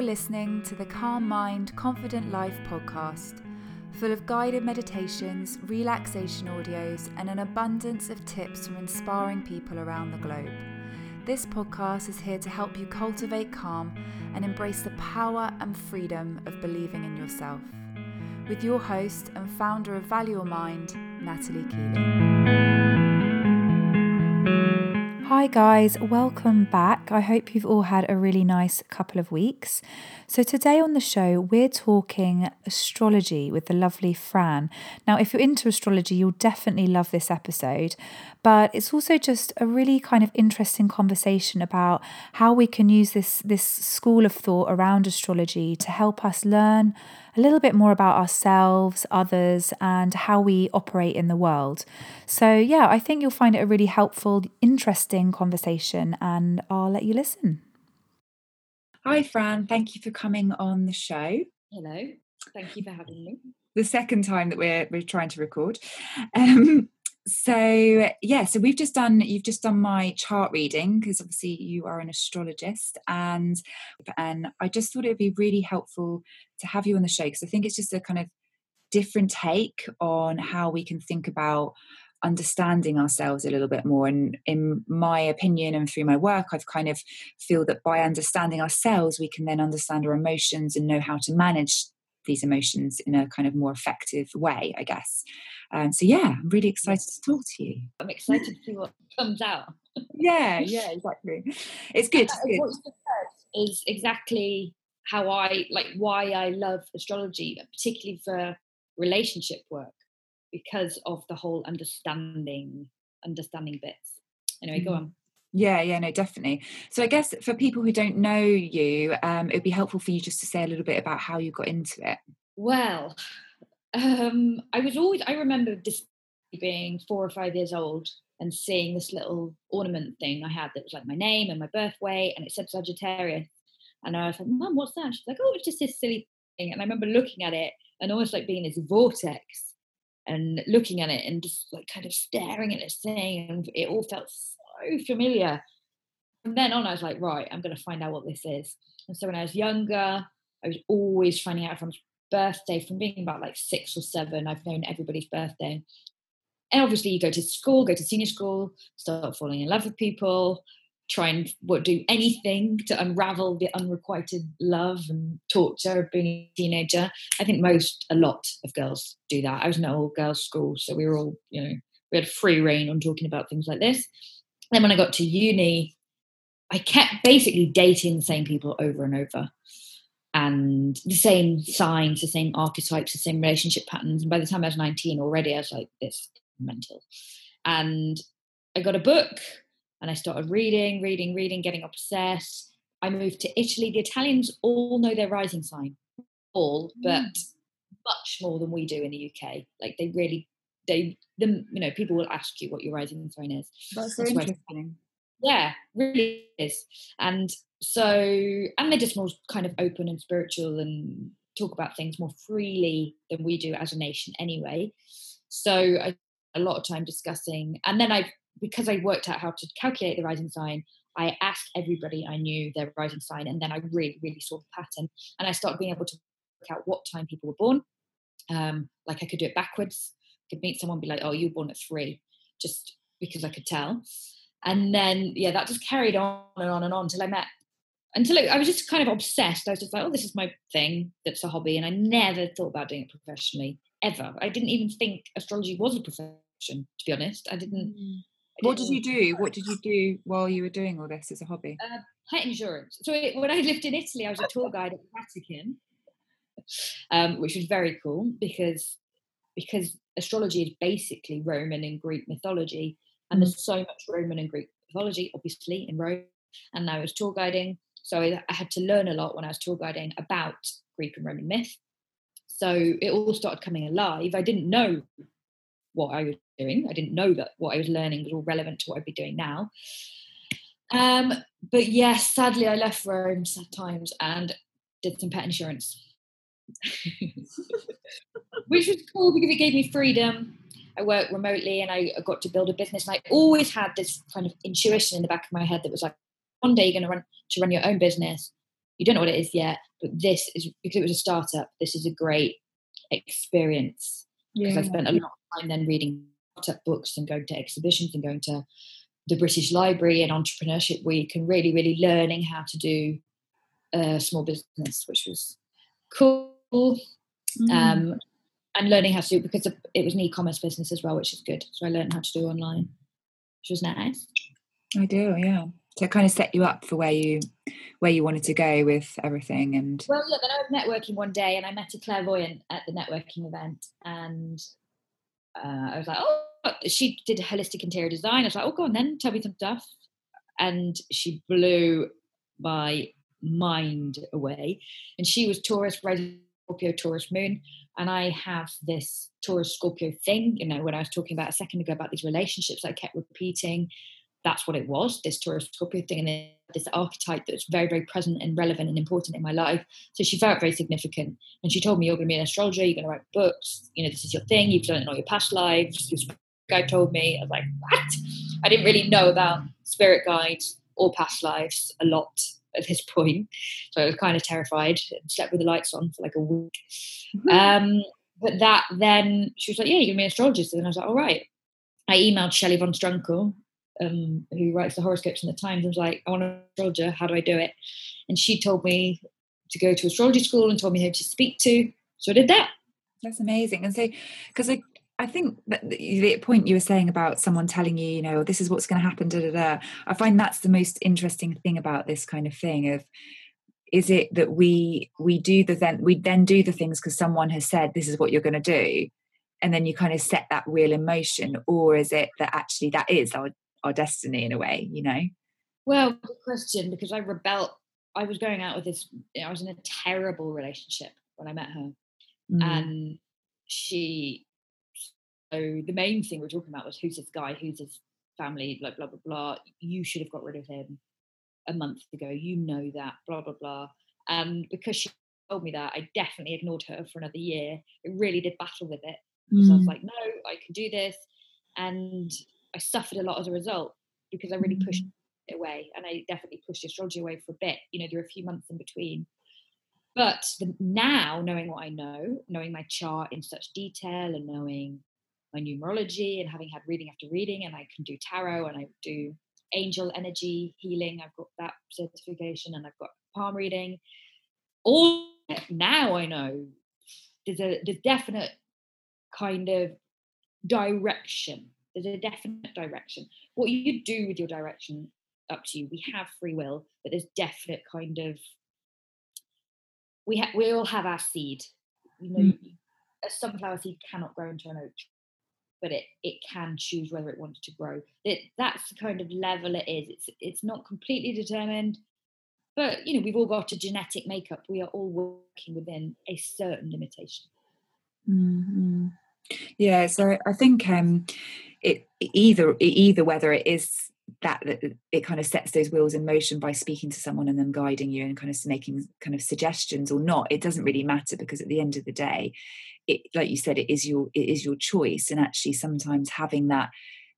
You're listening to the Calm Mind, Confident Life podcast, full of guided meditations, relaxation audios, and an abundance of tips from inspiring people around the globe. This podcast is here to help you cultivate calm and embrace the power and freedom of believing in yourself. With your host and founder of Value Your Mind, Nathalie Keeley. Hi, guys, welcome back. I hope you've all had a really nice couple of weeks. So, today on the show, we're talking astrology with the lovely Fran. Now, if you're into astrology, you'll definitely love this episode, but it's also just a really kind of interesting conversation about how we can use this, this school of thought around astrology to help us learn a little bit more about ourselves, others, and how we operate in the world. So, yeah, I think you'll find it a really helpful, interesting conversation, and I'll let you listen. Hi, Fran. Thank you for coming on the show. Hello. Thank you for having me. The second time that we're we're trying to record. Um, so yeah so we've just done you've just done my chart reading because obviously you are an astrologist and and i just thought it would be really helpful to have you on the show because i think it's just a kind of different take on how we can think about understanding ourselves a little bit more. And in my opinion and through my work i've kind of feel that by understanding ourselves we can then understand our emotions and know how to manage these emotions in a kind of more effective way, I guess. Um, so yeah, I'm really excited to talk to you. I'm excited to see what comes out. yeah, yeah, exactly. It's good. It's good. What you said is exactly how I like why I love astrology, particularly for relationship work, because of the whole understanding understanding bits. Anyway, mm. go on. Yeah, yeah, no, definitely. So I guess for people who don't know you, um, it would be helpful for you just to say a little bit about how you got into it. Well, um, I was always, I remember this being four or five years old and seeing this little ornament thing I had that was like my name and my birth weight and it said Sagittarius. And I was like, Mum, what's that? She's like, Oh, it's just this silly thing. And I remember looking at it and almost like being this vortex and looking at it and just like kind of staring at this thing. And it all felt familiar. From then on, I was like, right, I'm going to find out what this is. And so when I was younger, I was always finding out everyone's birthday. From being about like six or seven, I've known everybody's birthday. And obviously, you go to school, go to senior school, start falling in love with people, try and what, do anything to unravel the unrequited love and torture of being a teenager. I think most, a lot of girls do that. I was in an all girls school, so we were all, you know, we had free reign on talking about things like this. Then when I got to uni, I kept basically dating the same people over and over and the same signs, the same archetypes, the same relationship patterns. And by the time I was 19 already, I was like, this mental. And I got a book and I started reading, reading, reading, getting obsessed. I moved to Italy. The Italians all know their rising sign, all, but mm. much more than we do in the UK. Like they really they them you know people will ask you what your rising sign is. That's so interesting. Yeah really is. And so and they're just more kind of open and spiritual and talk about things more freely than we do as a nation anyway. So I a lot of time discussing and then I because I worked out how to calculate the rising sign I asked everybody I knew their rising sign and then I really really saw the pattern and I started being able to work out what time people were born. Um, like I could do it backwards could meet someone be like, oh, you were born at three, just because I could tell. And then, yeah, that just carried on and on and on until I met, until it, I was just kind of obsessed. I was just like, oh, this is my thing. That's a hobby. And I never thought about doing it professionally, ever. I didn't even think astrology was a profession, to be honest. I didn't. Mm. What did you do? What did you do while you were doing all this as a hobby? Uh, pet insurance. So it, when I lived in Italy, I was a tour guide at the Vatican, um, which was very cool because because astrology is basically Roman and Greek mythology, and mm. there's so much Roman and Greek mythology, obviously, in Rome. And I was tour guiding, so I, had to learn a lot when I was tour guiding about Greek and Roman myth. So it all started coming alive. I didn't know what I was doing. I didn't know that what I was learning was all relevant to what I'd be doing now. Um, but yes, sadly, I left Rome at times and did some pet insurance. Which was cool because it gave me freedom. I worked remotely and I got to build a business. And I always had this kind of intuition in the back of my head that was like, one day you're going to run to run your own business. you don't know what it is yet, but this is because it was a startup. This is a great experience because yeah. I spent a lot of time then reading startup books and going to exhibitions and going to the British Library and Entrepreneurship Week and really, really learning how to do a small business, which was cool. Mm. Um, and learning how to do because it was an e-commerce business as well, which is good. So I learned how to do online, which was nice. I do, yeah. So it kind of set you up for where you where you wanted to go with everything and well yeah then I was networking one day and I met a clairvoyant at the networking event and uh, I was like oh she did holistic interior design I was like oh go on then tell me some stuff and she blew my mind away and she was Taurus Scorpio Taurus moon and I have this Taurus Scorpio thing you know when I was talking about a second ago about these relationships I kept repeating that's what it was this Taurus Scorpio thing and this archetype that's very very present and relevant and important in my life. So she felt very significant and she told me you're going to be an astrologer you're going to write books you know this is your thing you've done it in all your past lives this guy told me i was like what? I didn't really know about spirit guides or past lives a lot at this point so i was kind of terrified and slept with the lights on for like a week mm-hmm. um, but that then she was like yeah you're to be an astrologist and i was like all right I emailed Shelley von Strunckel, um, who writes the horoscopes in the Times, and was like, I want an astrologer. How do I do it? And she told me to go to astrology school and told me who to speak to. So I did that. That's amazing. And so, because I, think that the point you were saying about someone telling you, you know, this is what's going to happen, da da da. I find that's the most interesting thing about this kind of thing of is it that we we do the then we then do the things because someone has said this is what you're going to do and then you kind of set that wheel in motion or is it that actually that is our our destiny in a way you know well good question because i rebelled i was going out with this i was in a terrible relationship when i met her mm. and she the main thing we are talking about was who's this guy who's his family blah blah blah blah you should have got rid of him a month ago you know that blah blah blah and because she told me that i definitely ignored her for another year it really did battle with it because mm. i was mm. like no i can do this and I suffered a lot as a result because I really pushed mm. it away, and I definitely pushed astrology away for a bit. You know, there were a few months in between. But the, now, knowing what I know, knowing my chart in such detail, and knowing my numerology, and having had reading after reading, and I can do tarot, and I do angel energy healing. I've got that certification, and I've got palm reading. All now I know there's a there's definite kind of direction there's a definite direction. What you do with your direction, up to you. We have free will, but there's definite kind of we ha- we all have our seed. You know, mm. a sunflower seed cannot grow into an oak, but it it can choose whether it wants to grow. It, that's the kind of level it is. It's it's not completely determined, but you know we've all got a genetic makeup. We are all working within a certain limitation. Mm-hmm. Yeah, so I think um, it either either whether it is that, that it kind of sets those wheels in motion by speaking to someone and then guiding you and kind of making kind of suggestions or not it doesn't really matter because at the end of the day it like you said it is your it is your choice and actually sometimes having that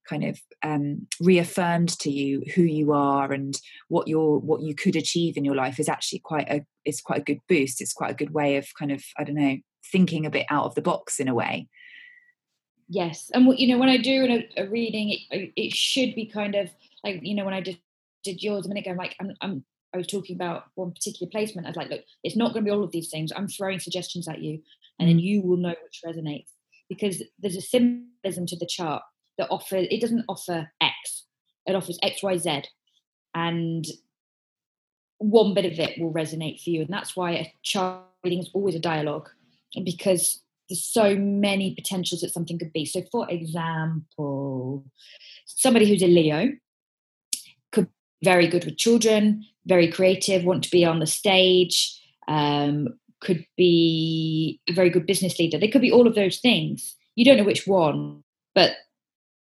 kind of um, reaffirmed to you who you are and what your what you could achieve in your life is actually quite a is quite a good boost. It's quite a good way of kind of i don't know thinking a bit out of the box in a way. Yes and what you know when i do a, a reading it, it, should be kind of like you know when i did did yours a minute ago i'm like I'm, I'm i was talking about one particular placement i was like look it's not going to be all of these things. I'm throwing suggestions at you and then mm. you will know which resonates because there's a symbolism to the chart that offers it doesn't offer x it offers x y z and one bit of it will resonate for you and that's why a chart reading is always a dialogue because there's so many potentials that something could be. So, for example, somebody who's a Leo could be very good with children, very creative, want to be on the stage, um, could be a very good business leader. They could be all of those things. You don't know which one, but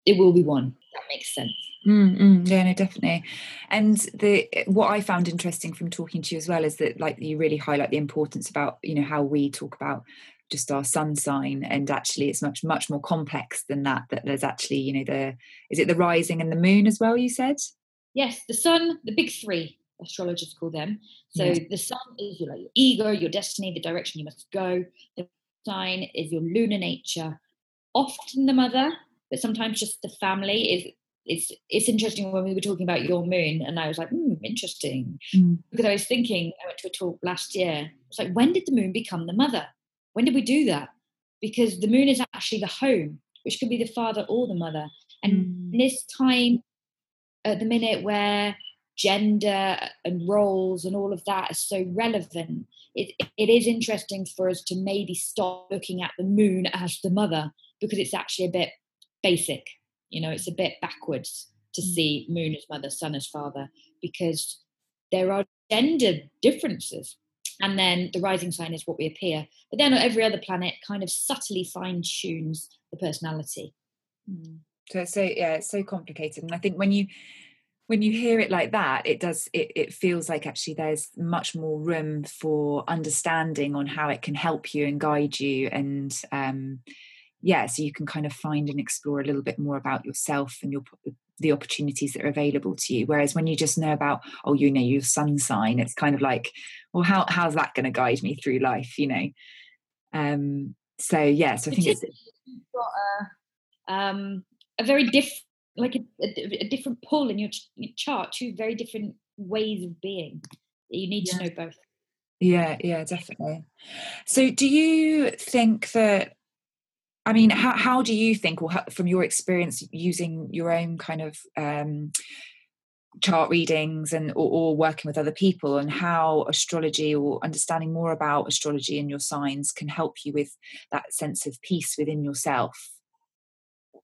it will be one. That makes sense. Mm, yeah, no, definitely. And the what I found interesting from talking to you as well is that like you really highlight the importance about you know how we talk about just our sun sign and actually it's much much more complex than that that there's actually you know the is it the rising and the moon as well you said yes the sun the big three astrologers call them. So the sun is your, like, your ego, your destiny, the direction you must go. The sign is your lunar nature, often the mother, but sometimes just the family is it's it's interesting when we were talking about your moon and I was like, hmm, interesting. Mm. Because I was thinking, I went to a talk last year. It's like, when did the moon become the mother? When did we do that? Because the moon is actually the home, which could be the father or the mother. And mm. this time at the minute where gender and roles and all of that is so relevant, it, it is interesting for us to maybe stop looking at the moon as the mother because it's actually a bit basic. You know, it's a bit backwards to mm. see moon as mother, sun as father, because there are gender differences. And then the rising sign is what we appear. But then every other planet kind of subtly fine tunes the personality. Mm. So, so yeah, it's so complicated. And I think when you when you hear it like that it does it, it feels like actually there's much more room for understanding on how it can help you and guide you and um yeah so you can kind of find and explore a little bit more about yourself and your the opportunities that are available to you. Whereas when you just know about oh you know your sun sign it's kind of like well how how's that going to guide me through life you know? Um so yeah so i think it's, it's got a, um a very different like a, a, a different pull in your, your, chart, two very different ways of being. You need yeah. to know both. Yeah, yeah, definitely. So, do you think that? I mean, how how do you think, or how, from your experience using your own kind of um, chart readings and or, or, working with other people, and how astrology or understanding more about astrology and your signs can help you with that sense of peace within yourself? I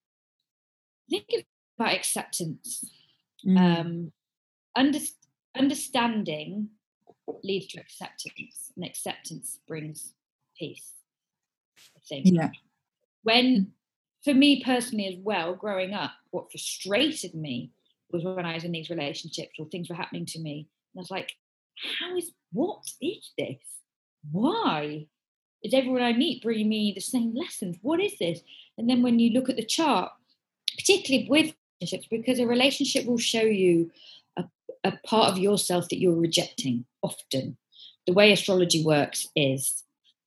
think it's about acceptance. Mm. Um, under, understanding leads to acceptance, and acceptance brings peace. I think. Yeah. When, for me personally as well, growing up, what frustrated me was when I was in these relationships or things were happening to me, and I was like, "How is what is this? Why?" Is everyone I meet bringing me the same lessons? What is this? And then when you look at the chart, particularly with relationships because a relationship will show you a, a part of yourself that you're rejecting often. The way astrology works is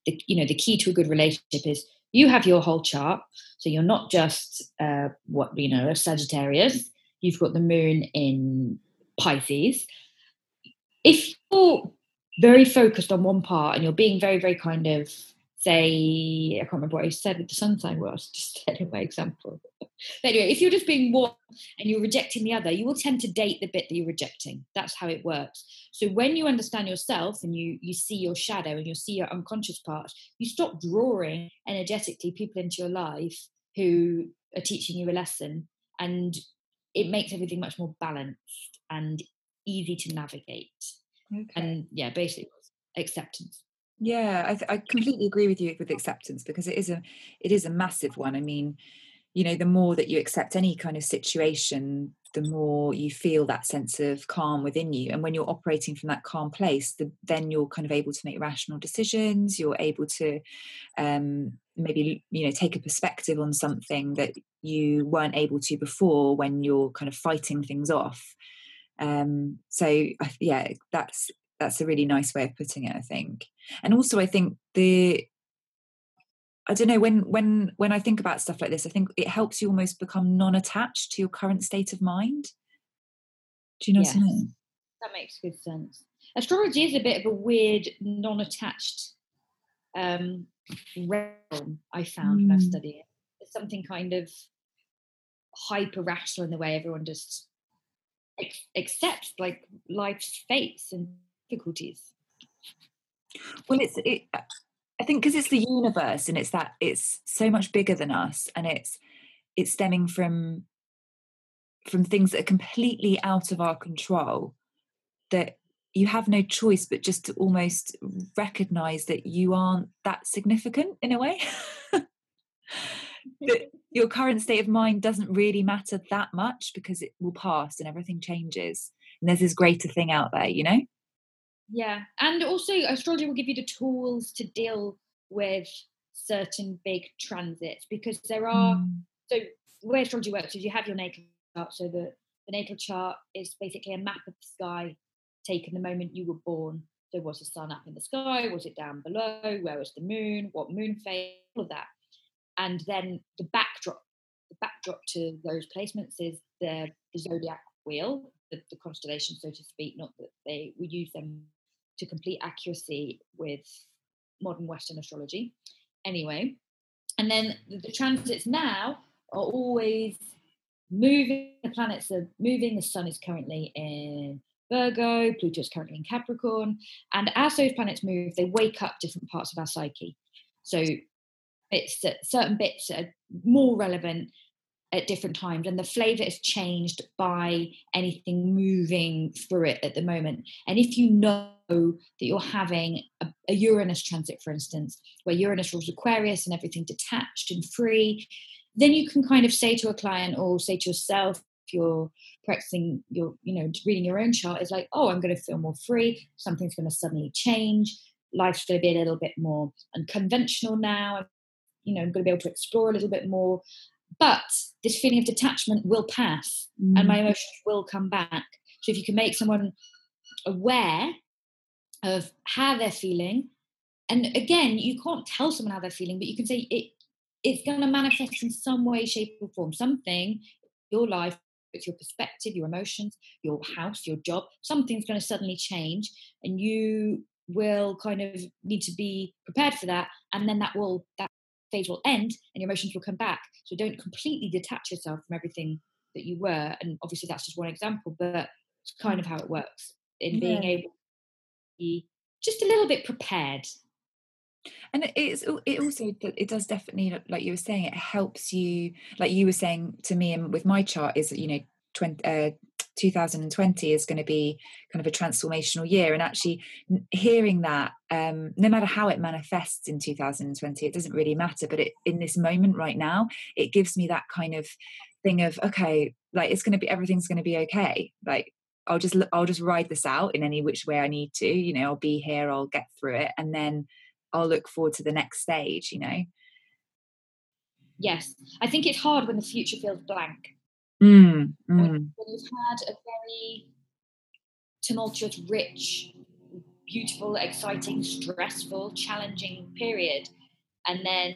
the you know the key to a good relationship is you have your whole chart, so you're not just uh, what you know a Sagittarius. You've got the moon in Pisces. If you're very focused on one part and you're being very, very kind of say, I can't remember what I said with the sun sign was, just said in my example. But anyway, if you're just being one and you're rejecting the other, you will tend to date the bit that you're rejecting. That's how it works. So when you understand yourself and you you see your shadow and you see your unconscious parts, you stop drawing energetically people into your life who are teaching you a lesson and it makes everything much more balanced and easy to navigate. Okay. And yeah, basically acceptance. Yeah, I, th- I completely agree with you with acceptance because it is a it is a massive one. I mean, you know, the more that you accept any kind of situation, the more you feel that sense of calm within you. And when you're operating from that calm place, the, then you're kind of able to make rational decisions. You're able to um, maybe you know take a perspective on something that you weren't able to before when you're kind of fighting things off. Um, so yeah, that's that's a really nice way of putting it i think. And also i think the i don't know when when when i think about stuff like this i think it helps you almost become non-attached to your current state of mind. Do you know yes. what i mean? That makes good sense. Astrology is a bit of a weird non-attached um realm i found mm. when i studied it. It's something kind of hyper rational in the way everyone just accepts like life's fates and difficulties? Well, it's it. I think because it's the universe and it's that it's so much bigger than us, and it's it's stemming from from things that are completely out of our control. That you have no choice but just to almost recognize that you aren't that significant in a way. that your current state of mind doesn't really matter that much because it will pass and everything changes. And there's this greater thing out there, you know? Yeah, and also astrology will give you the tools to deal with certain big transits because there are. Mm. So the way astrology works is you have your natal chart. So the the natal chart is basically a map of the sky taken the moment you were born. So was the sun up in the sky? Was it down below? Where was the moon? What moon phase? All of that. And then the backdrop, the backdrop to those placements is the, the zodiac wheel, the, the constellation, so to speak. Not that they we use them to complete accuracy with modern Western astrology. Anyway, and then the, transits now are always moving. The planets are moving. The sun is currently in Virgo, Pluto is currently in Capricorn. And as those planets move, they wake up different parts of our psyche. So it's certain bits are more relevant at different times, and the flavor is changed by anything moving through it at the moment. And if you know that you're having a, a Uranus transit, for instance, where Uranus rules Aquarius and everything detached and free, then you can kind of say to a client or say to yourself, if you're practicing your, you know, reading your own chart, is like, oh, I'm going to feel more free. Something's going to suddenly change. Life's going to be a little bit more unconventional now. You know, I'm going to be able to explore a little bit more. But this feeling of detachment will pass mm. and my emotions will come back. So if you can make someone aware of how they're feeling, and again, you can't tell someone how they're feeling, but you can say it it's going to manifest in some way, shape, or form. Something, your life, it's your perspective, your emotions, your house, your job, something's going to suddenly change, and you will kind of need to be prepared for that. And then that will that phase will end, and your emotions will come back. So don't completely detach yourself from everything that you were. And obviously, that's just one example, but it's kind of how it works in yeah. being able to be just a little bit prepared and it's it also it does definitely like you were saying it helps you like you were saying to me and with my chart is that you know 20, uh, 2020 is going to be kind of a transformational year and actually hearing that um, no matter how it manifests in 2020 it doesn't really matter but it, in this moment right now it gives me that kind of thing of okay like it's going to be everything's going to be okay like i'll just i'll just ride this out in any which way i need to you know i'll be here i'll get through it and then I'll look forward to the next stage, you know? Yes. I think it's hard when the future feels blank. Mm, mm. When, when you've had a very tumultuous, rich, beautiful, exciting, stressful, challenging period, and then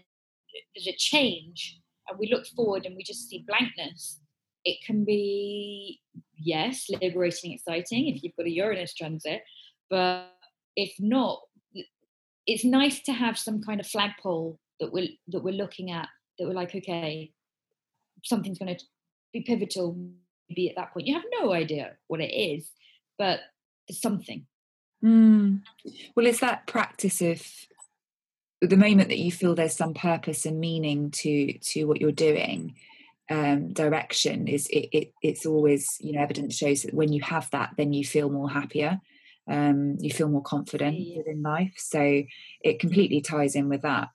there's a change, and we look forward and we just see blankness. It can be, yes, liberating, exciting if you've got a Uranus transit, but if not, it's nice to have some kind of flagpole that we're that we're looking at that we're like okay something's going to be pivotal be at that point you have no idea what it is but there's something mm. well it's that practice of the moment that you feel there's some purpose and meaning to to what you're doing um, direction is it, it, it's always you know evidence shows that when you have that then you feel more happier um, you feel more confident yeah. within life. So it completely ties in with that.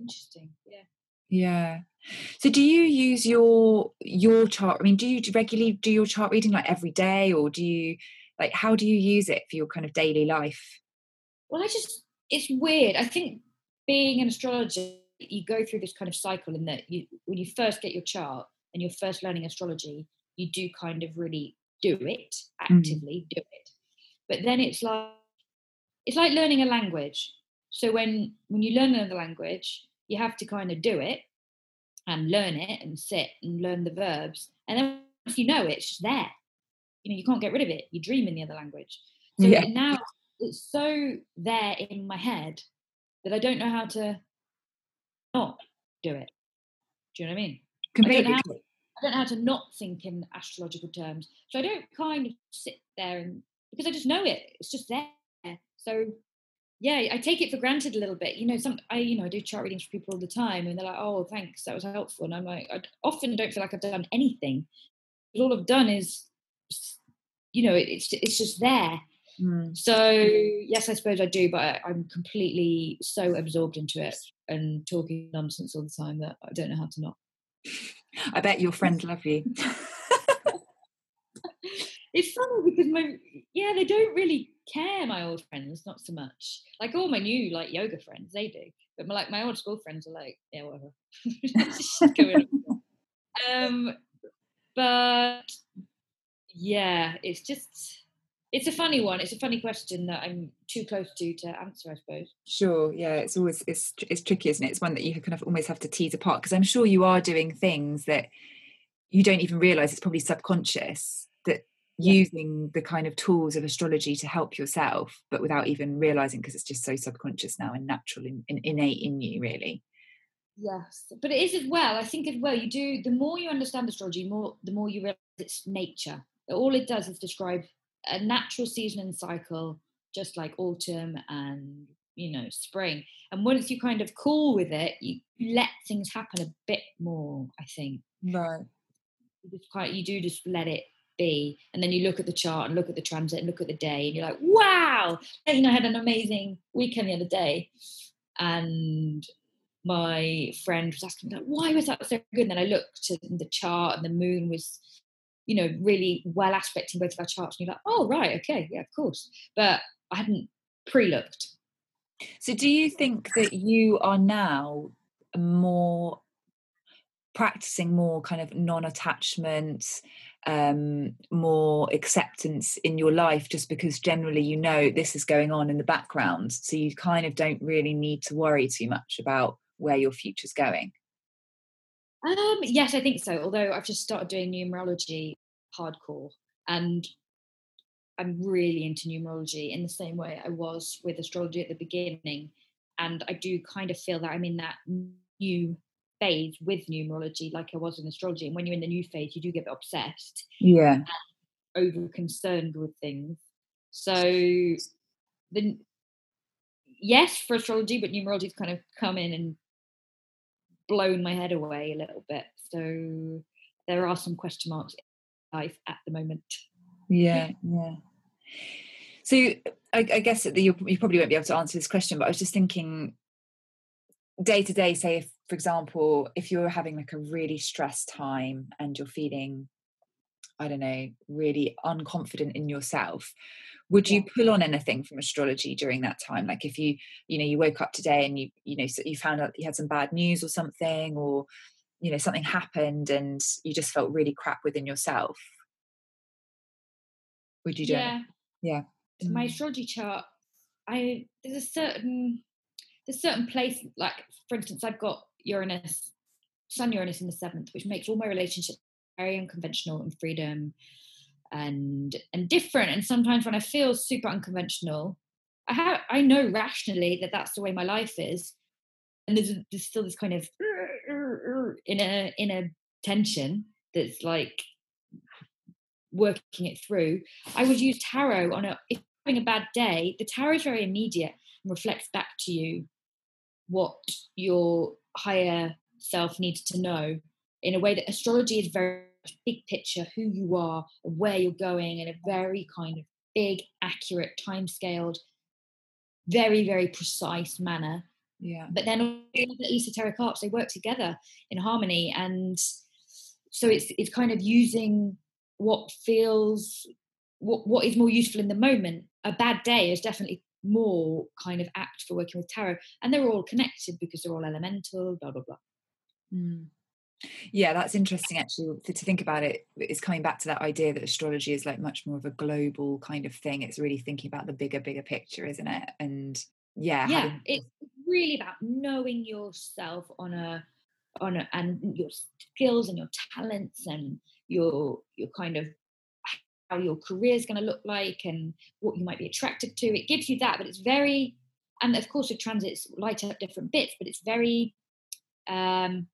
Interesting. Yeah. Yeah. So do you use your your chart? I mean, do you regularly do your chart reading like every day, or do you like how do you use it for your kind of daily life? Well, I just it's weird. I think being an astrologer, you go through this kind of cycle in that you when you first get your chart and you're first learning astrology, you do kind of really do it mm. actively, mm. do it but then it's like it's like learning a language so when when you learn another language you have to kind of do it and learn it and sit and learn the verbs and then if you know it, it's just there you know you can't get rid of it you dream in the other language so yeah. now it's so there in my head that i don't know how to not do it do you know what i mean completely I don't, to, I don't know how to not think in astrological terms so i don't kind of sit there and because I just know it. It's just there. So yeah, I take it for granted a little bit. You know, some I you know I do chart readings for people all the time, and they're like, "Oh, thanks, that was helpful." And I'm like, I often don't feel like I've done anything. But all I've done is, you know, it's it's just there. Mm. So yes, I suppose I do, but I, I'm completely so absorbed into it and talking nonsense all the time that I don't know how to not. I bet your friends love you. it's funny because my yeah they don't really care my old friends not so much like all my new like yoga friends they do but my, like my old school friends are like yeah whatever um but yeah it's just it's a funny one. It's a funny question that I'm too close to to answer, I suppose. Sure. Yeah. It's always it's it's tricky, isn't it? It's one that you kind of almost have to tease apart because I'm sure you are doing things that you don't even realize it's probably subconscious that. Using the kind of tools of astrology to help yourself, but without even realizing because it's just so subconscious now and natural and, and innate in you, really. Yes, but it is as well. I think as well. You do the more you understand astrology, more the more you realize it's nature. All it does is describe a natural season and cycle, just like autumn and you know spring. And once you kind of cool with it, you let things happen a bit more. I think. Right. You just quite you do just let it be, and then you look at the chart and look at the transit and look at the day, and you're like, wow! You know, I had an amazing weekend the other day, and my friend was asking me like, why was that so good? And then I looked at the chart and the moon was you know, really well aspecting both of our charts. And you're like, oh, right, okay, yeah, of course. But I hadn't pre looked. So, do you think that you are now more practicing more kind of non attachment, um, more acceptance in your life just because generally you know this is going on in the background? So, you kind of don't really need to worry too much about where your future's going? Um, yes, I think so. Although I've just started doing numerology hardcore, and I'm really into numerology in the same way I was with astrology at the beginning. And I do kind of feel that I'm in that new phase with numerology, like I was in astrology. And when you're in the new phase, you do get obsessed, yeah, over concerned with things. So the yes for astrology, but numerology's kind of come in and blown my head away a little bit. So there are some question marks in life at the moment. Yeah, yeah. So I, I guess that you, you probably won't be able to answer this question, but I was just thinking day to day, say if, for example, if you're having like a really stressed time and you're feeling, I don't know, really unconfident in yourself, would you pull on anything from astrology during that time like if you you know you woke up today and you you know you found out you had some bad news or something or you know something happened and you just felt really crap within yourself would you do yeah it? yeah my mm. astrology chart i there's a certain there's a certain place like for instance i've got uranus sun uranus in the seventh which makes all my relationships very unconventional and freedom and and different. And sometimes when i feel super unconventional i have i know rationally that that's the way my life is. And there's, there's still this kind of in a in a tension that's like working it through. I would use tarot on a if having a bad day the tarot is very immediate and reflects back to you what your higher self needs to know in a way that astrology is very big picture, who you are, where you're going in a very kind of big, accurate, time scaled, very, very precise manner. Yeah. But then all the esoteric arts, they work together in harmony. And so it's it's kind of using what feels what what is more useful in the moment. A bad day is definitely more kind of apt for working with tarot. And they're all connected because they're all elemental, blah blah blah. Mm. Yeah, that's interesting actually to, think about it. It's coming back to that idea that astrology is like much more of a global kind of thing. It's really thinking about the bigger, bigger picture, isn't it? And yeah, yeah, having... it's really about knowing yourself on a on a, and your skills and your talents and your your kind of how your career is going to look like and what you might be attracted to. It gives you that, but it's very and of course the transits light up different bits, but it's very um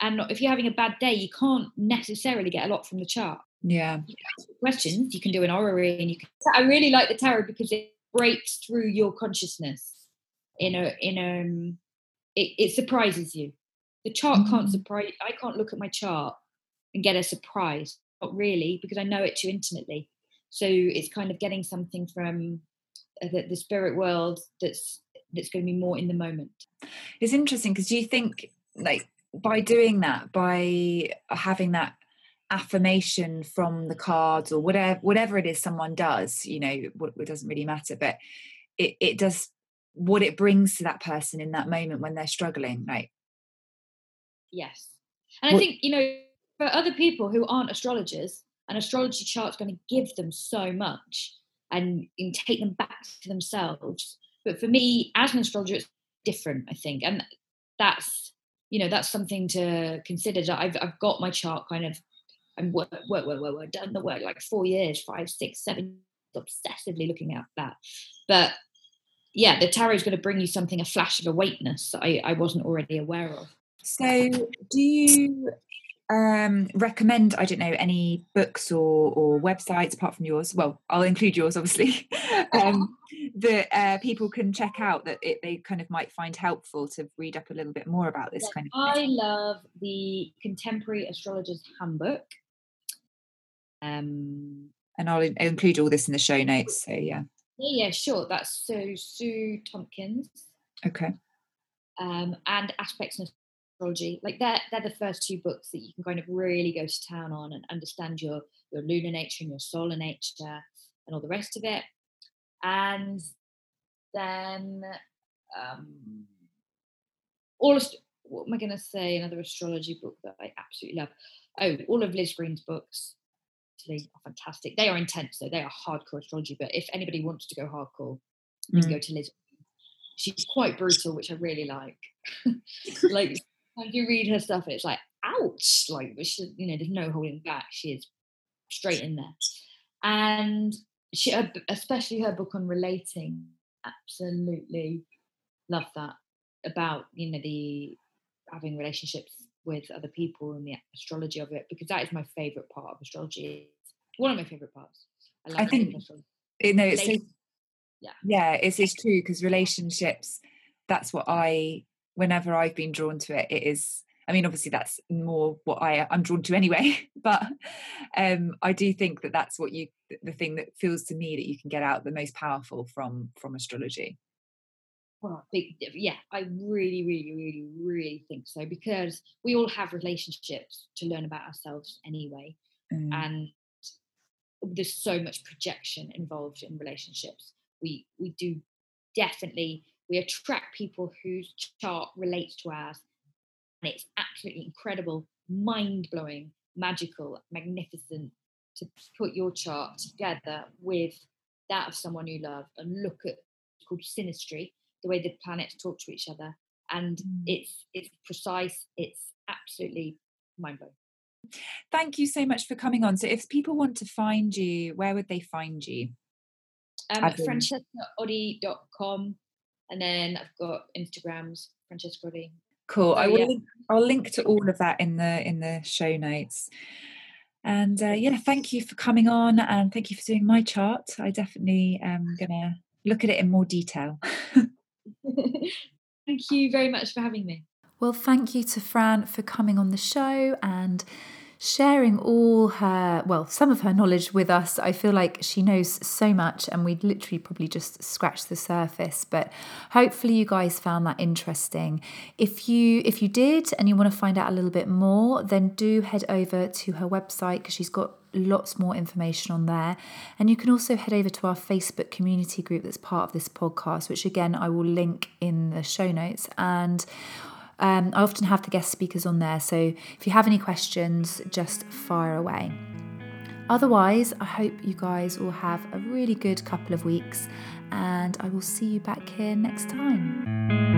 and if you're having a bad day, you can't necessarily get a lot from the chart. Yeah. questions you can do an horary, and you can. I really like the tarot because it breaks through your consciousness in a in a. Um, it, it surprises you. The chart mm-hmm. can't surprise. I can't look at my chart and get a surprise. Not really, because I know it too intimately. So it's kind of getting something from uh, the, the spirit world that's that's going to be more in the moment. It's interesting because do you think like by doing that, by having that affirmation from the cards or whatever whatever it is someone does, you know, it doesn't really matter, but it, it does what it brings to that person in that moment when they're struggling, right? Yes. And what, I think, you know, for other people who aren't astrologers, an astrology chart's going to give them so much and, and take them back to themselves. But for me, as an astrologer, it's different, I think. And that's, you know, that's something to consider. I've, I've got my chart kind of, and work, work, work, work, work, done the work like four years, five, six, seven, obsessively looking at that. But yeah, the tarot is going to bring you something, a flash of awakeness that I, I wasn't already aware of. So, do you um, recommend, I don't know, any books or, or websites apart from yours? Well, I'll include yours, obviously, um, that uh, people can check out that it, they kind of might find helpful to read up a little bit more about this kind of I love the Contemporary Astrologer's Handbook. Um, and I'll, I'll include all this in the show notes. So, yeah. Yeah, yeah, sure. That's so Sue Tompkins. Okay. Um, and Aspects in Astrology. Like they're they're the first two books that you can kind of really go to town on and understand your your lunar nature and your solar nature and all the rest of it. And then um, all of what am I going to say? Another astrology book that I absolutely love. Oh, all of Liz Greene's books are fantastic. They are intense though; they are hardcore astrology. But if anybody wants to go hardcore, you mm. can go to Liz. She's quite brutal, which I really like. like you read her stuff, it's like, ouch! Like she, you know, there's no holding back. She is straight in there, and she, especially her book on relating, absolutely love that about you know the having relationships with other people and the astrology of it because that is my favorite part of astrology. One of my favorite parts. I, I think you know it's so, yeah yeah it's, it's true because relationships that's what I whenever I've been drawn to it, it is. I mean, obviously that's more what I I'm drawn to anyway, but um, I do think that that's what you the thing that feels to me that you can get out the most powerful from from astrology. Well, big, yeah, I really, really, really, really think so because we all have relationships to learn about ourselves anyway, mm. and there's so much projection involved in relationships. We we do definitely we attract people whose chart relates to ours. And it's absolutely incredible, mind blowing, magical, magnificent to put your chart together with that of someone you love and look at it's called synastry, the way the planets talk to each other. And mm. it's it's precise, it's absolutely mind blowing. Thank you so much for coming on. So if people want to find you, where would they find you? Um, francescaoddie.com and then I've got Instagrams, Francesca Oddie. Cool. I will. Yeah. Link, I'll link to all of that in the in the show notes. And uh, yeah, thank you for coming on, and thank you for doing my chart. I definitely am gonna look at it in more detail. thank you very much for having me. Well, thank you to Fran for coming on the show and sharing all her, well, some of her knowledge with us. I feel like she knows so much and we'd literally probably just scratched the surface, but hopefully you guys found that interesting. If you if you did and you want to find out a little bit more, then do head over to her website because she's got lots more information on there. And you can also head over to our Facebook community group that's part of this podcast, which again I will link in the show notes. And um, I often have the guest speakers on there, so if you have any questions, just fire away. Otherwise, I hope you guys will have a really good couple of weeks, and I will see you back here next time.